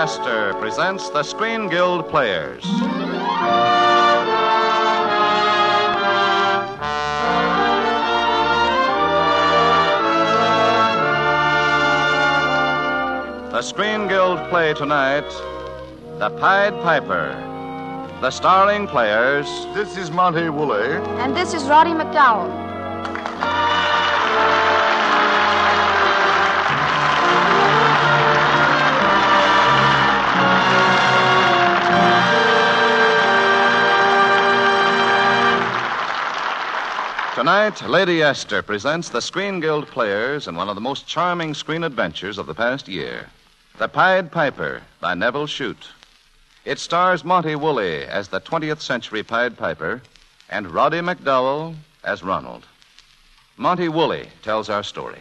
Lady presents the Screen Guild Players. The Screen Guild play tonight The Pied Piper. The starring players This is Monty Woolley. And this is Roddy McDowall. Tonight, Lady Esther presents the Screen Guild players in one of the most charming screen adventures of the past year The Pied Piper by Nevil Shute. It stars Monty Woolley as the 20th century Pied Piper and Roddy McDowall as Ronald. Monty Woolley tells our story.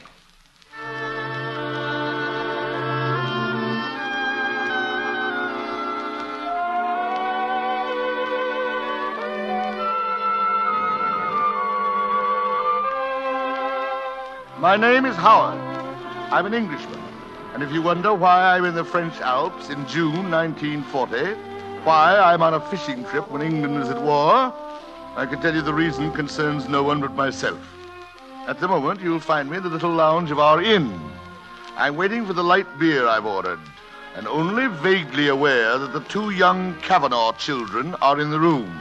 My name is Howard. I'm an Englishman. And if you wonder why I'm in the French Alps in June 1940, why I'm on a fishing trip when England is at war, I can tell you the reason concerns no one but myself. At the moment, you'll find me in the little lounge of our inn. I'm waiting for the light beer I've ordered, and only vaguely aware that the two young Cavanaugh children are in the room.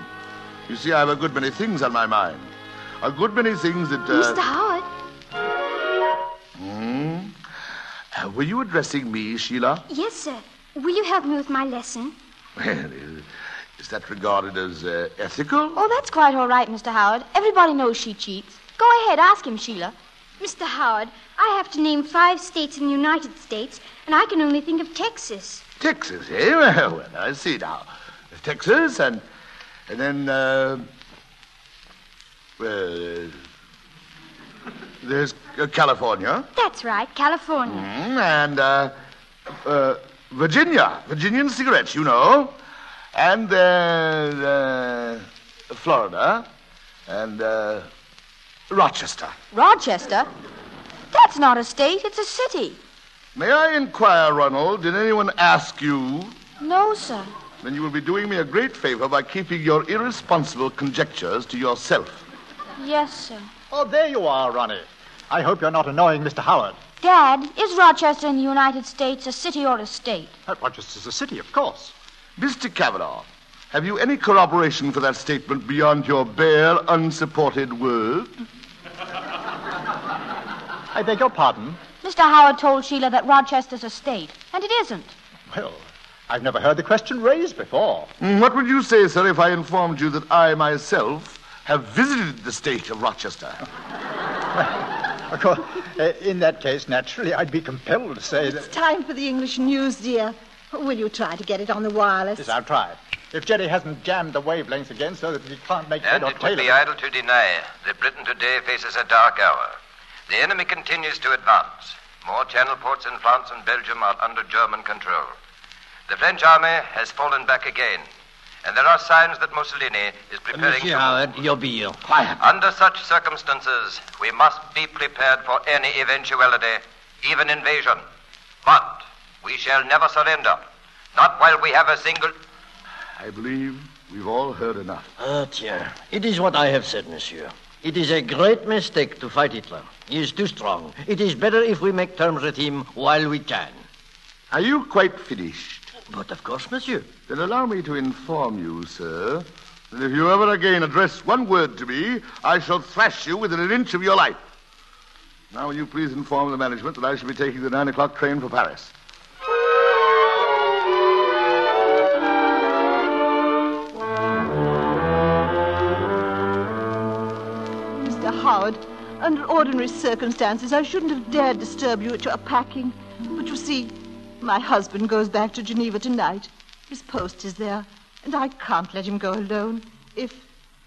You see, I have a good many things on my mind. A good many things that. Uh, Mr. Howard? Hmm? Uh, were you addressing me, Sheila? Yes, sir. Will you help me with my lesson? Well, is, that regarded as uh, ethical? Oh, that's quite all right, Mr. Howard. Everybody knows she cheats. Go ahead, ask him, Sheila. Mr. Howard, I have to name five states in the United States, and I can only think of Texas. Texas, eh? Well, well, I see now. Texas, and and then, uh, well, there's California, That's right, California. Mm, and uh, uh, Virginia, Virginian cigarettes, you know, and uh, Florida, and uh, Rochester. Rochester? That's not a state, it's a city. May I inquire, Ronald, did anyone ask you? No, sir. Then you will be doing me a great favor by keeping your irresponsible conjectures to yourself. Yes, sir. Oh, there you are, Ronnie. I hope you're not annoying Mr. Howard. Dad, is Rochester in the United States a city or a state? Uh, Rochester's a city, of course. Mr. Cavanaugh, have you any corroboration for that statement beyond your bare, unsupported word? I beg your pardon. Mr. Howard told Sheila that Rochester's a state, and it isn't. Well, I've never heard the question raised before. Mm, What would you say, sir, if I informed you that I myself have visited the state of Rochester? Of course, uh, in that case, naturally, I'd be compelled to say that. It's time for the English news, dear. Will you try to get it on the wireless? Yes, I'll try. If Jerry hasn't jammed the wavelength again so that he can't make head And or it would tail be of it. idle to deny that Britain today faces a dark hour. The enemy continues to advance. More channel ports in France and Belgium are under German control. The French army has fallen back again. And there are signs that Mussolini is preparing Monsieur to. Howard, your bill. Quiet. Under such circumstances, we must be prepared for any eventuality, even invasion. But we shall never surrender. Not while we have a single. I believe we've all heard enough. Ah, tiens. It is what I have said, monsieur. It is a great mistake to fight Hitler. He is too strong. It is better if we make terms with him while we can. Are you quite finished? But of course, monsieur. Then allow me to inform you, sir, that if you ever again address one word to me, I shall thrash you within an inch of your life. Now, will you please inform the management that I shall be taking the nine o'clock train for Paris? Mr. Howard, under ordinary circumstances, I shouldn't have dared disturb you at your packing. But you see, my husband goes back to Geneva tonight. His post is there, and I can't let him go alone. If,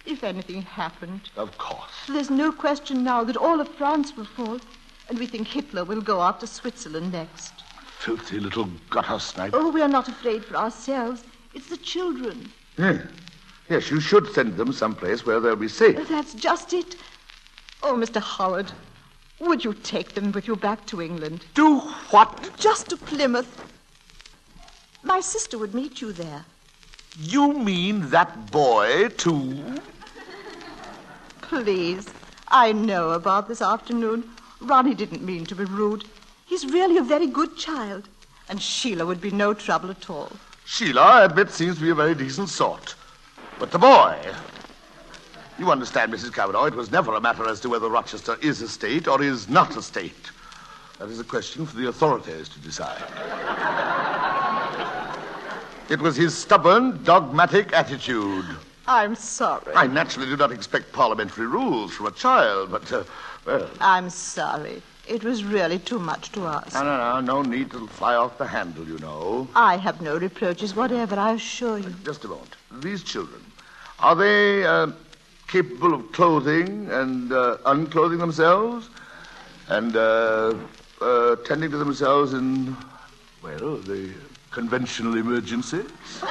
if anything happened. Of course. There's no question now that all of France will fall, and we think Hitler will go after Switzerland next. Filthy little gutter snipe. Oh, we are not afraid for ourselves. It's the children. Yes. Yes, you should send them someplace where they'll be safe. That's just it. Oh, Mr. Howard, would you take them with you back to England? Do what? Just to Plymouth. My sister would meet you there. You mean that boy, too? Please. I know about this afternoon. Ronnie didn't mean to be rude. He's really a very good child. And Sheila would be no trouble at all. Sheila, I admit, seems to be a very decent sort. But the boy. You understand, Mrs. Cavanaugh, it was never a matter as to whether Rochester is a state or is not a state. That is a question for the authorities to decide. It was his stubborn, dogmatic attitude. I'm sorry. I naturally do not expect parliamentary rules from a child, but, uh, well. I'm sorry. It was really too much to ask. No, no, no, no need to fly off the handle, you know. I have no reproaches whatever, I assure you. Just a moment. These children, are they uh, capable of clothing and uh, unclothing themselves and uh, uh, tending to themselves in, well, the conventional emergencies?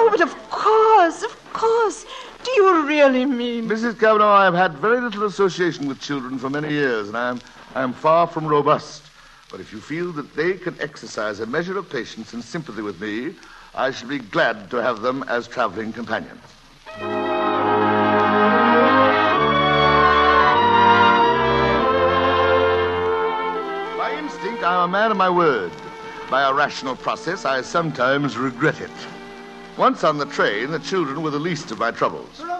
Oh, but of course, of course. Do you really mean? Mrs. Cavanaugh, I have had very little association with children for many years, and I am, I am far from robust. But if you feel that they can exercise a measure of patience and sympathy with me, I shall be glad to have them as traveling companions. By instinct, I'm a man of my word. By a rational process, I sometimes regret it. Once on the train, the children were the least of my troubles. Le!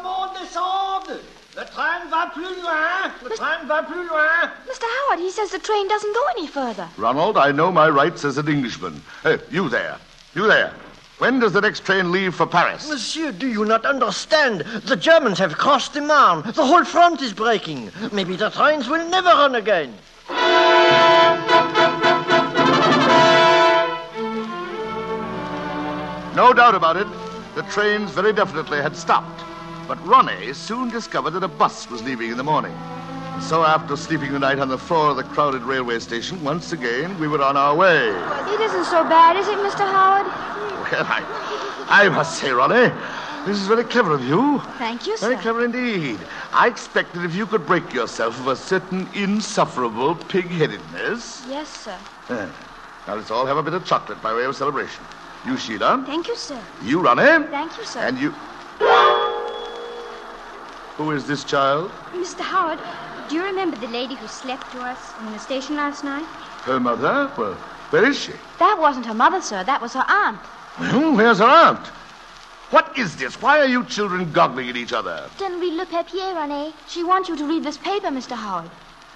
Le train va plus loin! Le train va plus loin! Mr. Howard, he says the train doesn't go any further. Ronald, I know my rights as an Englishman. Hey, you there. You there. When does the next train leave for Paris? Monsieur, do you not understand? The Germans have crossed the Marne. The whole front is breaking. Maybe the trains will never run again. No doubt about it. The trains very definitely had stopped. But Ronnie soon discovered that a bus was leaving in the morning. And so after sleeping the night on the floor of the crowded railway station, once again we were on our way. It isn't so bad, is it, Mr. Howard? I, I must say, Ronnie, this is very clever of you. Thank you, sir. Very clever indeed. I expected if you could break yourself of a certain insufferable pig-headedness. Yes, sir. Eh, Now let's all have a bit of chocolate by way of celebration. You, Sheila. Thank you, sir. You, Ronnie. Thank you, sir. And you. Who is this child? Mr. Howard, do you remember the lady who slept to us in the station last night? Her mother? Well, where is she? That wasn't her mother, sir. That was her aunt. Well, where's her aunt? What is this? Why are you children goggling at each other? Henry Le Papier, René. She wants you to read this paper, Mr. Howard.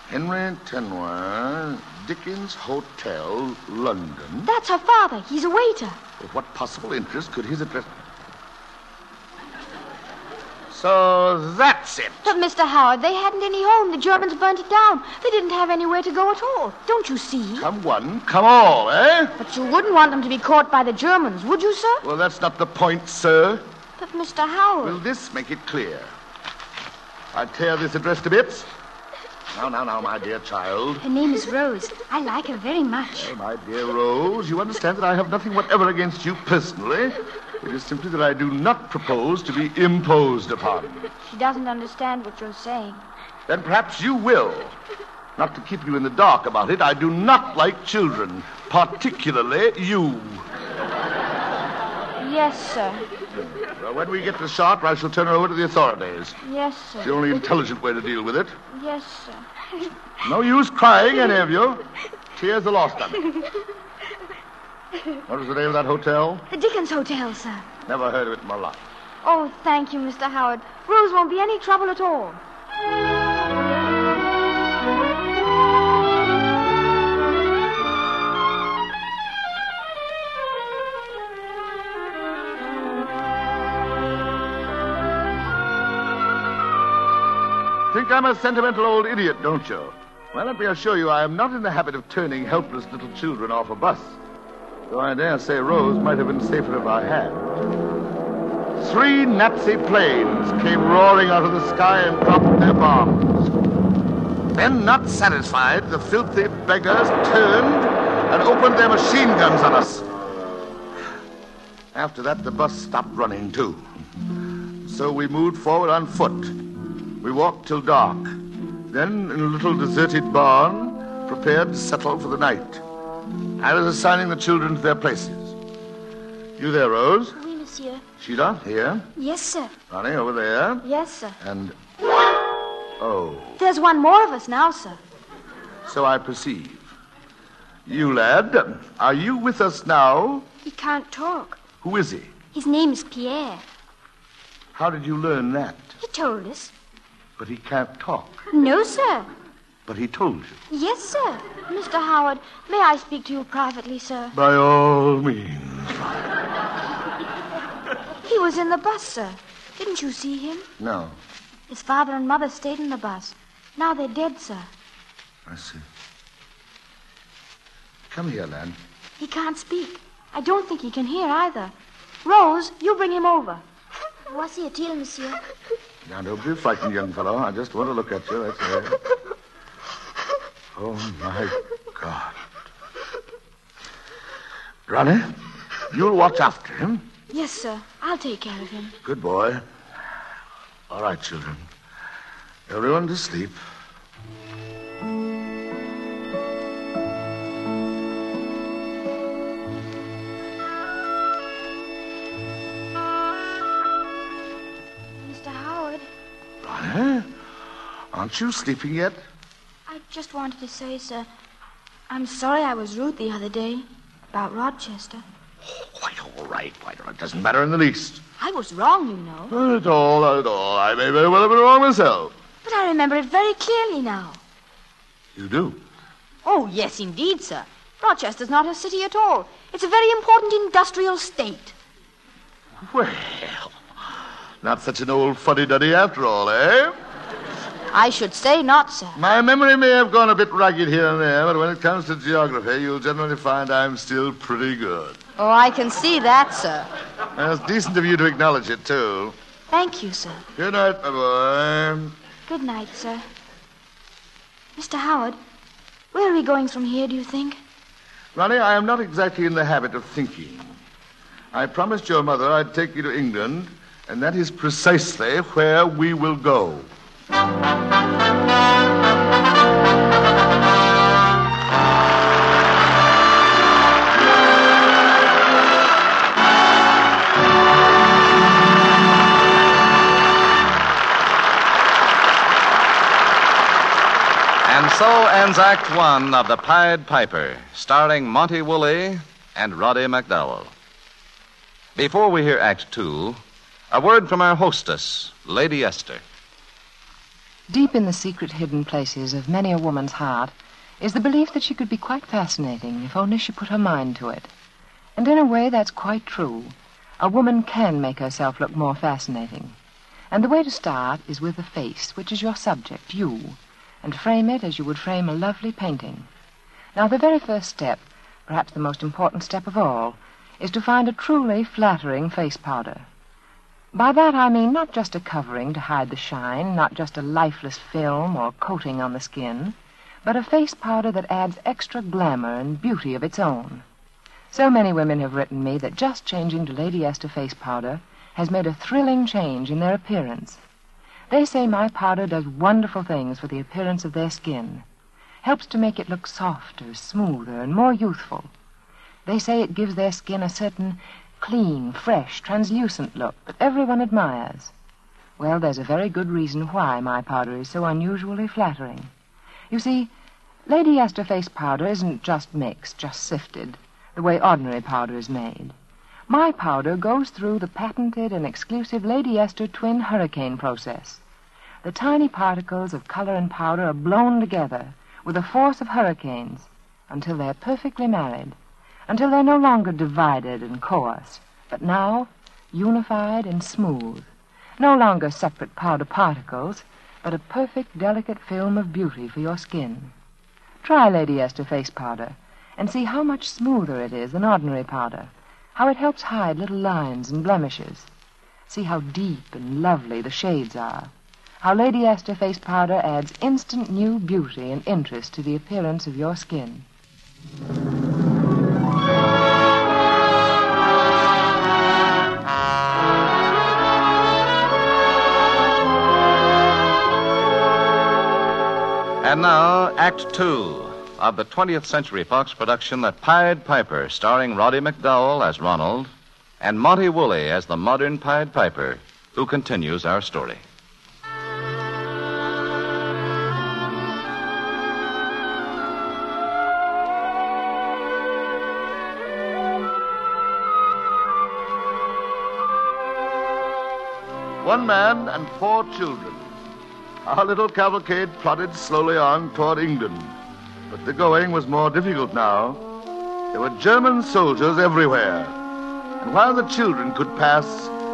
Henry Tenoir, Dickens Hotel, London. That's her father. He's a waiter. With what possible interest could his address. So that's it. But, Mr. Howard, they hadn't any home. The Germans burnt it down. They didn't have anywhere to go at all. Don't you see? Come one, come all, eh? But you wouldn't want them to be caught by the Germans, would you, sir? Well, that's not the point, sir. But, Mr. Howard. Will this make it clear? I tear this address to bits. Now, now, now, my dear child. Her name is Rose. I like her very much. Oh, my dear Rose, you understand that I have nothing whatever against you personally. It is simply that I do not propose to be imposed upon. She doesn't understand what you're saying. Then perhaps you will. Not to keep you in the dark about it, I do not like children, particularly you. Yes, sir. Well, when we get to Chartres, I shall turn her over to the authorities. Yes, sir. It's the only intelligent way to deal with it. Yes, sir. No use crying, any of you. Tears are lost on me. What was the name of that hotel? The Dickens Hotel, sir. Never heard of it in my life. Oh, thank you, Mr. Howard. Rose won't be any trouble at all. Think I'm a sentimental old idiot, don't you? Well, let me assure you, I am not in the habit of turning helpless little children off a bus. Though I dare say Rose might have been safer if I had. Three Nazi planes came roaring out of the sky and dropped their bombs. Then, not satisfied, the filthy beggars turned and opened their machine guns on us. After that, the bus stopped running, too. So we moved forward on foot. We walked till dark. Then, in a little deserted barn, prepared to settle for the night. I was assigning the children to their places. You there, Rose? Oh, oui, monsieur. Sheila, here. Yes, sir. Ronnie, over there. Yes, sir. And. Oh, There's one more of us now, sir. so I perceive. You, lad, are you with us now? He can't talk. Who is he? His name is Pierre. How did you learn that? He told us. But he can't talk. No, sir. But he told you. Yes, sir. Mr. Howard, may I speak to you privately, sir? By all means. He was in the bus, sir. Didn't you see him? No, His father and mother stayed in the bus. Now they're dead, sir. I see. Come here, lad. He can't speak. I don't think he can hear either. Rose, you bring him over. Voici est-il, monsieur? Now, don't be frightened, young fellow. I just want to look at you. That's all. Oh, my God. Ronnie, you'll watch after him. Yes, sir. I'll take care of him. Good boy. All right, children. Everyone to sleep. Mr. Howard, Ronnie, aren't you sleeping yet? Just wanted to say, sir, I'm sorry I was rude the other day about Rochester. Oh, quite all right. Quite all right. It doesn't matter in the least. I was wrong, you know. Not at all, not at all. I may very well have been wrong myself. But I remember it very clearly now. You do? Oh, yes, indeed, sir. Rochester's not a city at all. It's a very important industrial state. Well, not such an old fuddy-duddy after all, eh? I should say not, sir. My memory may have gone a bit ragged here and there, but when it comes to geography, you'll generally find I'm still pretty good. Oh, I can see that, sir. And it's decent of you to acknowledge it, too. Thank you, sir. Good night, my boy. Good night, sir. Mr. Howard, where are we going from here, do you think? Ronnie, I am not exactly in the habit of thinking. I promised your mother I'd take you to England, and that is precisely where we will go. And so ends Act One of The Pied Piper, starring Monty Woolley and Roddy McDowall. Before we hear Act Two, a word from our hostess, Lady Esther. Deep in the secret hidden places of many a woman's heart is the belief that she could be quite fascinating if only she put her mind to it. And in a way, that's quite true. A woman can make herself look more fascinating. And the way to start is with the face, which is your subject, you, and frame it as you would frame a lovely painting. Now, the very first step, perhaps the most important step of all, is to find a truly flattering face powder. By that I mean not just a covering to hide the shine, not just a lifeless film or coating on the skin, but a face powder that adds extra glamour and beauty of its own. So many women have written me that just changing to Lady Esther face powder has made a thrilling change in their appearance. They say my powder does wonderful things for the appearance of their skin, helps to make it look softer, smoother, and more youthful. They say it gives their skin a certain clean, fresh, translucent look that everyone admires. Well, there's a very good reason why my powder is so unusually flattering. You see, Lady Esther face powder isn't just mixed, just sifted, the way ordinary powder is made. My powder goes through the patented and exclusive Lady Esther twin hurricane process. The tiny particles of color and powder are blown together with the force of hurricanes until they're perfectly married, until they're no longer divided and coarse, but now unified and smooth, no longer separate powder particles, but a perfect, delicate film of beauty for your skin. Try Lady Esther face powder and see how much smoother it is than ordinary powder, how it helps hide little lines and blemishes. See how deep and lovely the shades are how Lady Esther face powder adds instant new beauty and interest to the appearance of your skin. And now, Act Two of the 20th Century Fox production, The Pied Piper, starring Roddy McDowall as Ronald and Monty Woolley as the modern Pied Piper, who continues our story. One man and four children. Our little cavalcade plodded slowly on toward England. But the going was more difficult now. There were German soldiers everywhere. And while the children could pass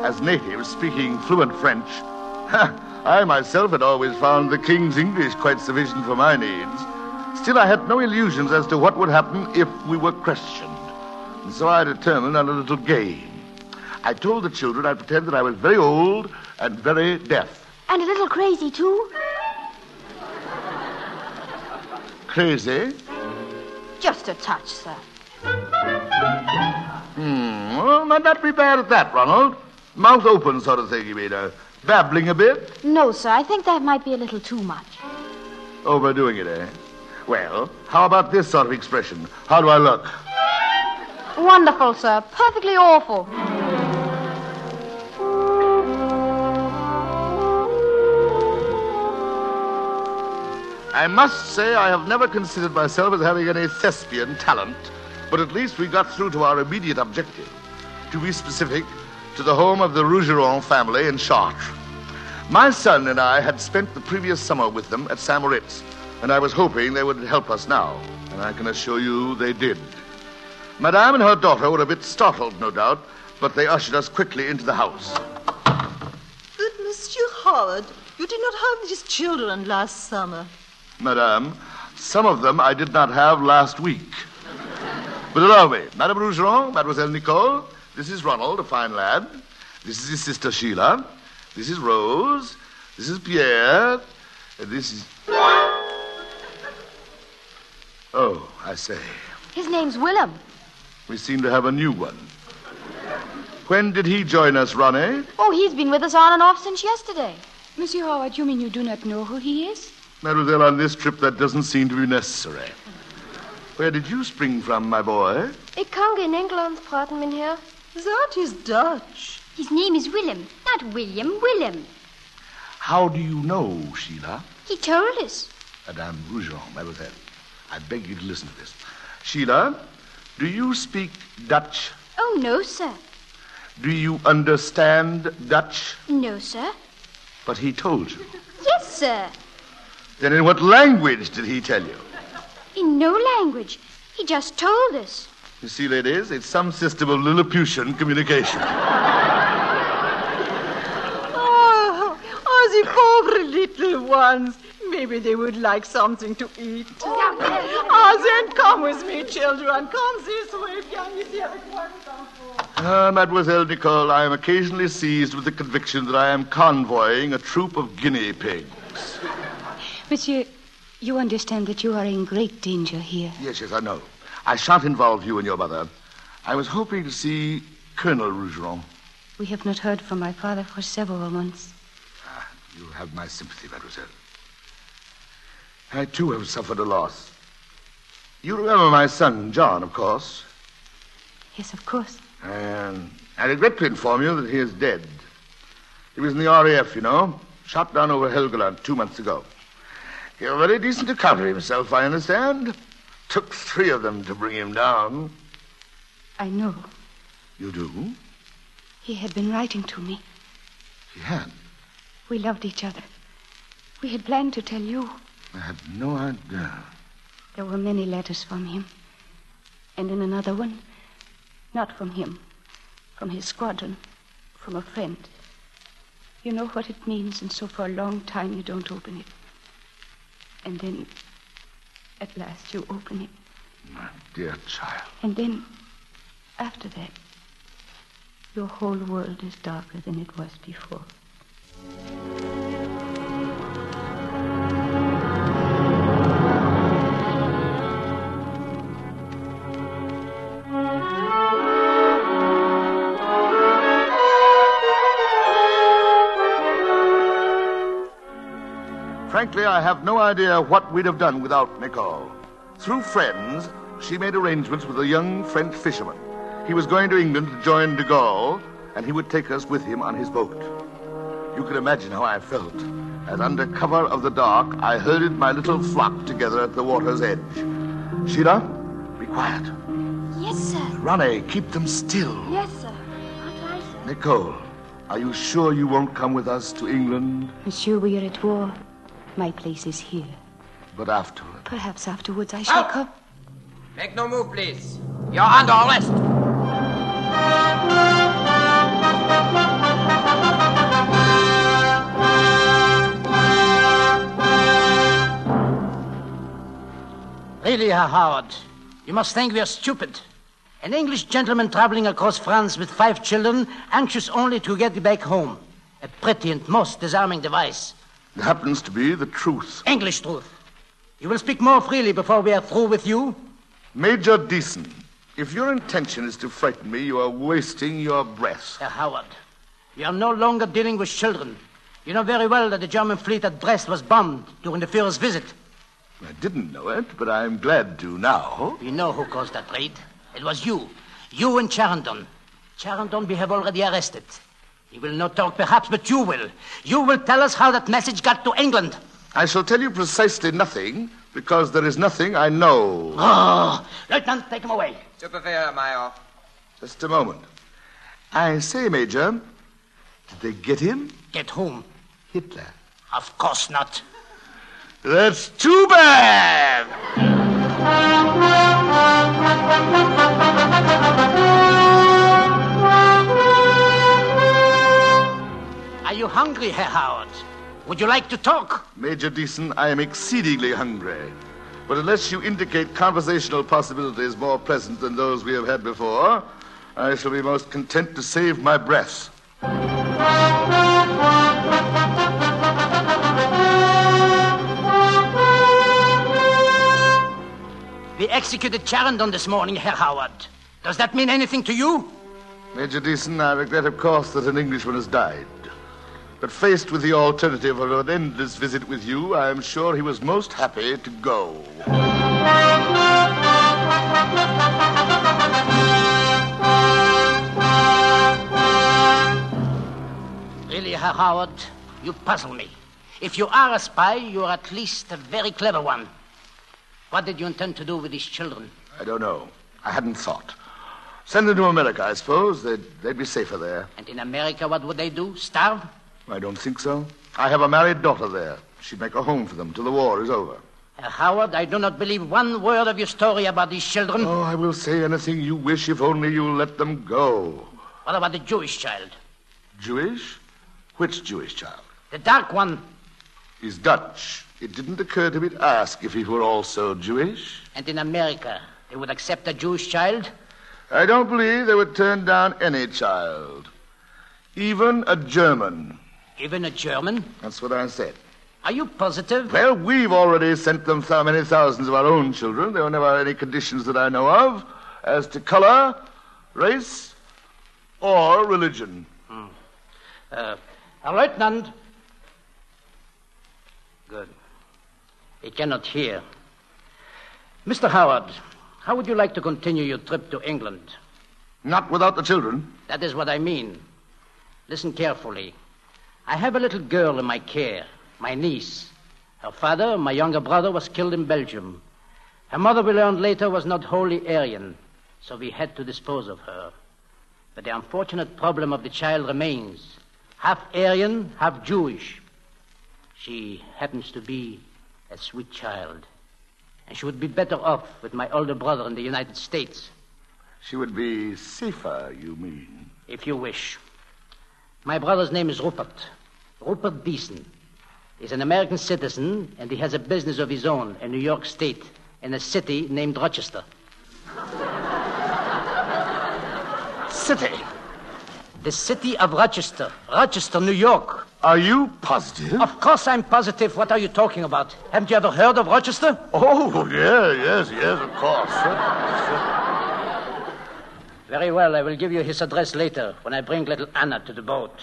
as natives speaking fluent French, I myself had always found the King's English quite sufficient for my needs. Still, I had no illusions as to what would happen if we were questioned. And so I determined on a little game. I told the children I'd pretend that I was very old and very deaf. And a little crazy, too. Crazy? Just a touch, sir. Hmm. Well, might not be bad at that, Ronald. Mouth open sort of thing, you mean. Uh, babbling a bit? No, sir. I think that might be a little too much. Overdoing it, eh? Well, how about this sort of expression? How do I look? Wonderful, sir. Perfectly awful. I must say I have never considered myself as having any thespian talent, but at least we got through to our immediate objective. To be specific, to the home of the Rougeron family in Chartres. My son and I had spent the previous summer with them at St. Moritz, and I was hoping they would help us now, and I can assure you they did. Madame and her daughter were a bit startled, no doubt, but they ushered us quickly into the house. But, Monsieur Howard, you did not have these children last summer. Madame, some of them I did not have last week. But allow me. Madame Rougeron, Mademoiselle Nicole, this is Ronald, a fine lad. This is his sister Sheila. This is Rose. This is Pierre. And this is. Oh, I say. His name's Willem. We seem to have a new one. When did he join us, Ronnie? Oh, he's been with us on and off since yesterday. Monsieur Howard, you mean you do not know who he is? Mademoiselle, on this trip that doesn't seem to be necessary. Where did you spring from, my boy? Ik kan geen England praten, meneer. That is Dutch. His name is Willem, not William, Willem. How do you know, Sheila? He told us. Madame Rougeron, mademoiselle, I beg you to listen to this. Sheila, do you speak Dutch? Oh, no, sir. Do you understand Dutch? No, sir. But he told you. Yes, sir. Then in what language did he tell you? In no language. He just told us. You see, ladies, it's some system of Lilliputian communication. Oh, oh, the poor little ones. Maybe they would like something to eat. Ah, then come with me, children. Come this way. Viens ici avec moi, les enfants. Ah, Mademoiselle Nicole, I am occasionally seized with the conviction that I am convoying a troop of guinea pigs. Monsieur, you understand that you are in great danger here. Yes, yes, I know. I shan't involve you and your mother. I was hoping to see Colonel Rougeron. We have not heard from my father for several months. Ah, you have my sympathy, mademoiselle. I, too, have suffered a loss. You remember my son, John, of course. Yes, of course. And I regret to inform you that he is dead. He was in the RAF, you know, shot down over Helgoland two months ago. Had a very decent account of himself, I understand. Took three of them to bring him down. I know. You do? He had been writing to me. He had? We loved each other. We had planned to tell you. I had no idea. There were many letters from him. And in another one, not from him, from his squadron, from a friend. You know what it means, and so for a long time you don't open it. And then, at last, you open it. My dear child. And then, after that, your whole world is darker than it was before. Frankly, I have no idea what we'd have done without Nicole. Through friends, she made arrangements with a young French fisherman. He was going to England to join de Gaulle, and he would take us with him on his boat. You can imagine how I felt as, under cover of the dark, I herded my little flock together at the water's edge. Sheila, be quiet. Yes, sir. Ronnie, keep them still. Yes, sir. Aye, aye, sir. Nicole, are you sure you won't come with us to England? Monsieur, we are at war. My place is here. But afterward. Perhaps afterwards I shall ah! come. Make no move, please. You're under arrest. Really, Herr Howard, you must think we are stupid. An English gentleman traveling across France with five children, anxious only to get back home. A pretty and most disarming device. It happens to be the truth. English truth. You will speak more freely before we are through with you. Major Deason, if your intention is to frighten me, you are wasting your breath. Herr Howard, we are no longer dealing with children. You know very well that the German fleet at Brest was bombed during the Führer's visit. I didn't know it, but I'm glad to now. We know who caused that raid. It was you. You and Charendon. Charendon we have already arrested. He will not talk, perhaps, but you will. You will tell us how that message got to England. I shall tell you precisely nothing, because there is nothing I know. Oh, Lieutenant, take him away. Superfair, Major. Just a moment. I say, Major, did they get him? Get whom? Hitler. Of course not. That's too bad! Hungry, Herr Howard? Would you like to talk? Major Deason, I am exceedingly hungry. But unless you indicate conversational possibilities more pleasant than those we have had before, I shall be most content to save my breath. We executed Charendon this morning, Herr Howard. Does that mean anything to you? Major Deason, I regret, of course, that an Englishman has died. But faced with the alternative of an endless visit with you, I am sure he was most happy to go. Really, Herr Howard, you puzzle me. If you are a spy, you are at least a very clever one. What did you intend to do with these children? I don't know. I hadn't thought. Send them to America, I suppose. They'd, they'd be safer there. And in America, what would they do? Starve? I don't think so. I have a married daughter there. She'd make a home for them till the war is over. Herr Howard, I do not believe one word of your story about these children. Oh, I will say anything you wish if only you'll let them go. What about the Jewish child? Jewish? Which Jewish child? The dark one. He's Dutch. It didn't occur to me to ask if he were also Jewish. And in America, they would accept a Jewish child? I don't believe they would turn down any child, even a German. Even a German? That's what I said. Are you positive? Well, we've already sent them so many thousands of our own children. There were never any conditions that I know of as to color, race, or religion. Hmm. Uh, Herr Leutnant. Good. He cannot hear. Mr. Howard, how would you like to continue your trip to England? Not without the children. That is what I mean. Listen carefully. I have a little girl in my care, my niece. Her father, my younger brother, was killed in Belgium. Her mother, we learned later, was not wholly Aryan, so we had to dispose of her. But the unfortunate problem of the child remains half Aryan, half Jewish. She happens to be a sweet child. And she would be better off with my older brother in the United States. She would be safer, you mean? If you wish. My brother's name is Rupert. Rupert Beeson. is an American citizen, and he has a business of his own in New York State, in a city named Rochester. City? The city of Rochester. Rochester, New York. Are you positive? Of course I'm positive. What are you talking about? Haven't you ever heard of Rochester? Oh, yeah, yes, yes, of course. Very well. I will give you his address later when I bring little Anna to the boat.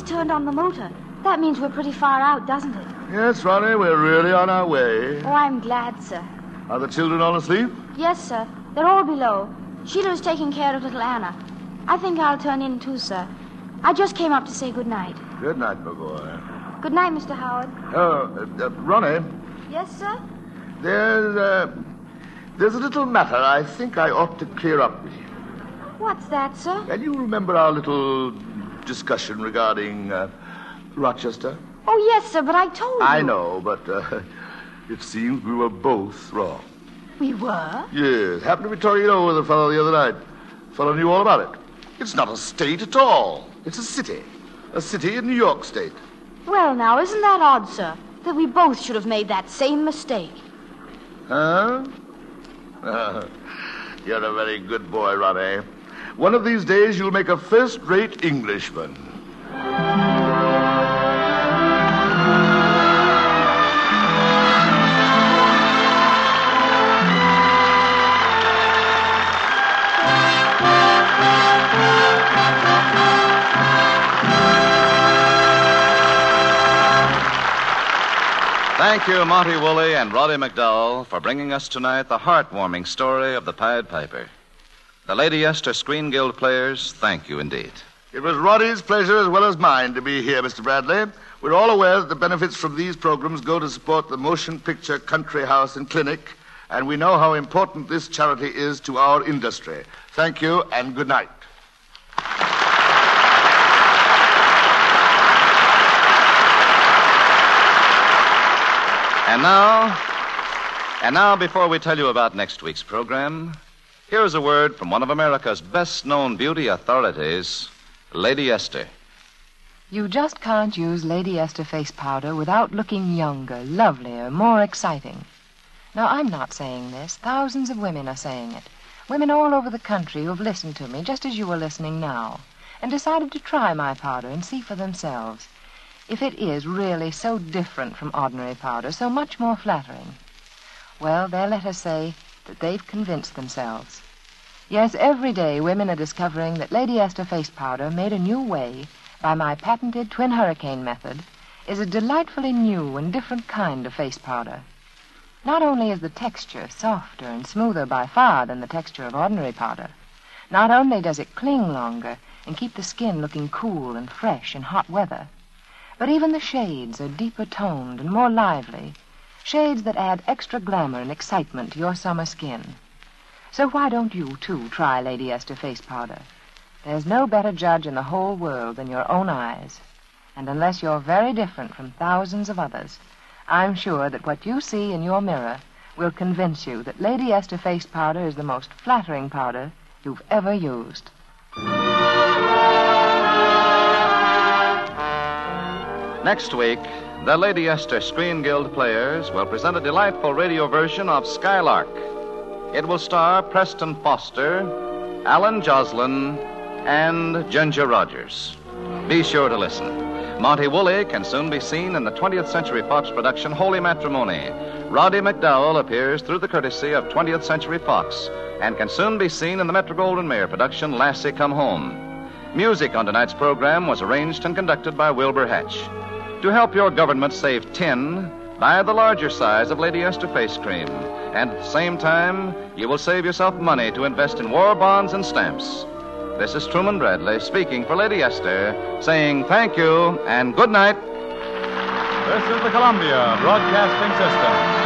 He's turned on the motor. That means we're pretty far out, doesn't it? Yes, Ronnie, we're really on our way. Oh, I'm glad, sir. Are the children all asleep? Yes, sir. They're all below. Sheila's taking care of little Anna. I think I'll turn in too, sir. I just came up to say good night. Good night, my boy. Good night, Mr. Howard. Oh, uh, uh, Ronnie, Yes, sir? there's, uh, there's a little matter I think I ought to clear up with you. What's that, sir? Can you remember our little discussion regarding uh, Rochester? Oh, yes, sir, but I told you. I know, but uh, it seems we were both wrong. We were? Yes, happened to be talking it over with a fellow the other night. fellow knew all about it. It's not a state at all. It's a city. A city in New York State. Well, now, isn't that odd, sir? That we both should have made that same mistake. Huh? Uh, you're a very good boy, Ronnie. One of these days you'll make a first-rate Englishman. Thank you, Monty Woolley and Roddy McDowall, for bringing us tonight the heartwarming story of the Pied Piper. The Lady Esther Screen Guild players, thank you indeed. It was Roddy's pleasure as well as mine to be here, Mr. Bradley. We're all aware that the benefits from these programs go to support the Motion Picture Country House and Clinic, and we know how important this charity is to our industry. Thank you and good night. And now, and now, before we tell you about next week's program, here's a word from one of America's best known beauty authorities, Lady Esther. You just can't use Lady Esther face powder without looking younger, lovelier, more exciting. Now, I'm not saying this. Thousands of women are saying it. Women all over the country who've listened to me, just as you are listening now, and decided to try my powder and see for themselves if it is really so different from ordinary powder, so much more flattering. Well, there let us say that they've convinced themselves. Yes, every day women are discovering that Lady Esther face powder, made a new way by my patented twin hurricane method, is a delightfully new and different kind of face powder. Not only is the texture softer and smoother by far than the texture of ordinary powder, not only does it cling longer and keep the skin looking cool and fresh in hot weather, but even the shades are deeper toned and more lively, shades that add extra glamour and excitement to your summer skin. So why don't you, too, try Lady Esther face powder? There's no better judge in the whole world than your own eyes. And unless you're very different from thousands of others, I'm sure that what you see in your mirror will convince you that Lady Esther face powder is the most flattering powder you've ever used. Next week, the Lady Esther Screen Guild players will present a delightful radio version of Skylark. It will star Preston Foster, Allyn Joslyn, and Ginger Rogers. Be sure to listen. Monty Woolley can soon be seen in the 20th Century Fox production Holy Matrimony. Roddy McDowall appears through the courtesy of 20th Century Fox and can soon be seen in the Metro Goldwyn Mayer production Lassie Come Home. Music on tonight's program was arranged and conducted by Wilbur Hatch. To help your government save tin, buy the larger size of Lady Esther face cream. And at the same time, you will save yourself money to invest in war bonds and stamps. This is Truman Bradley speaking for Lady Esther, saying thank you and good night. This is the Columbia Broadcasting System.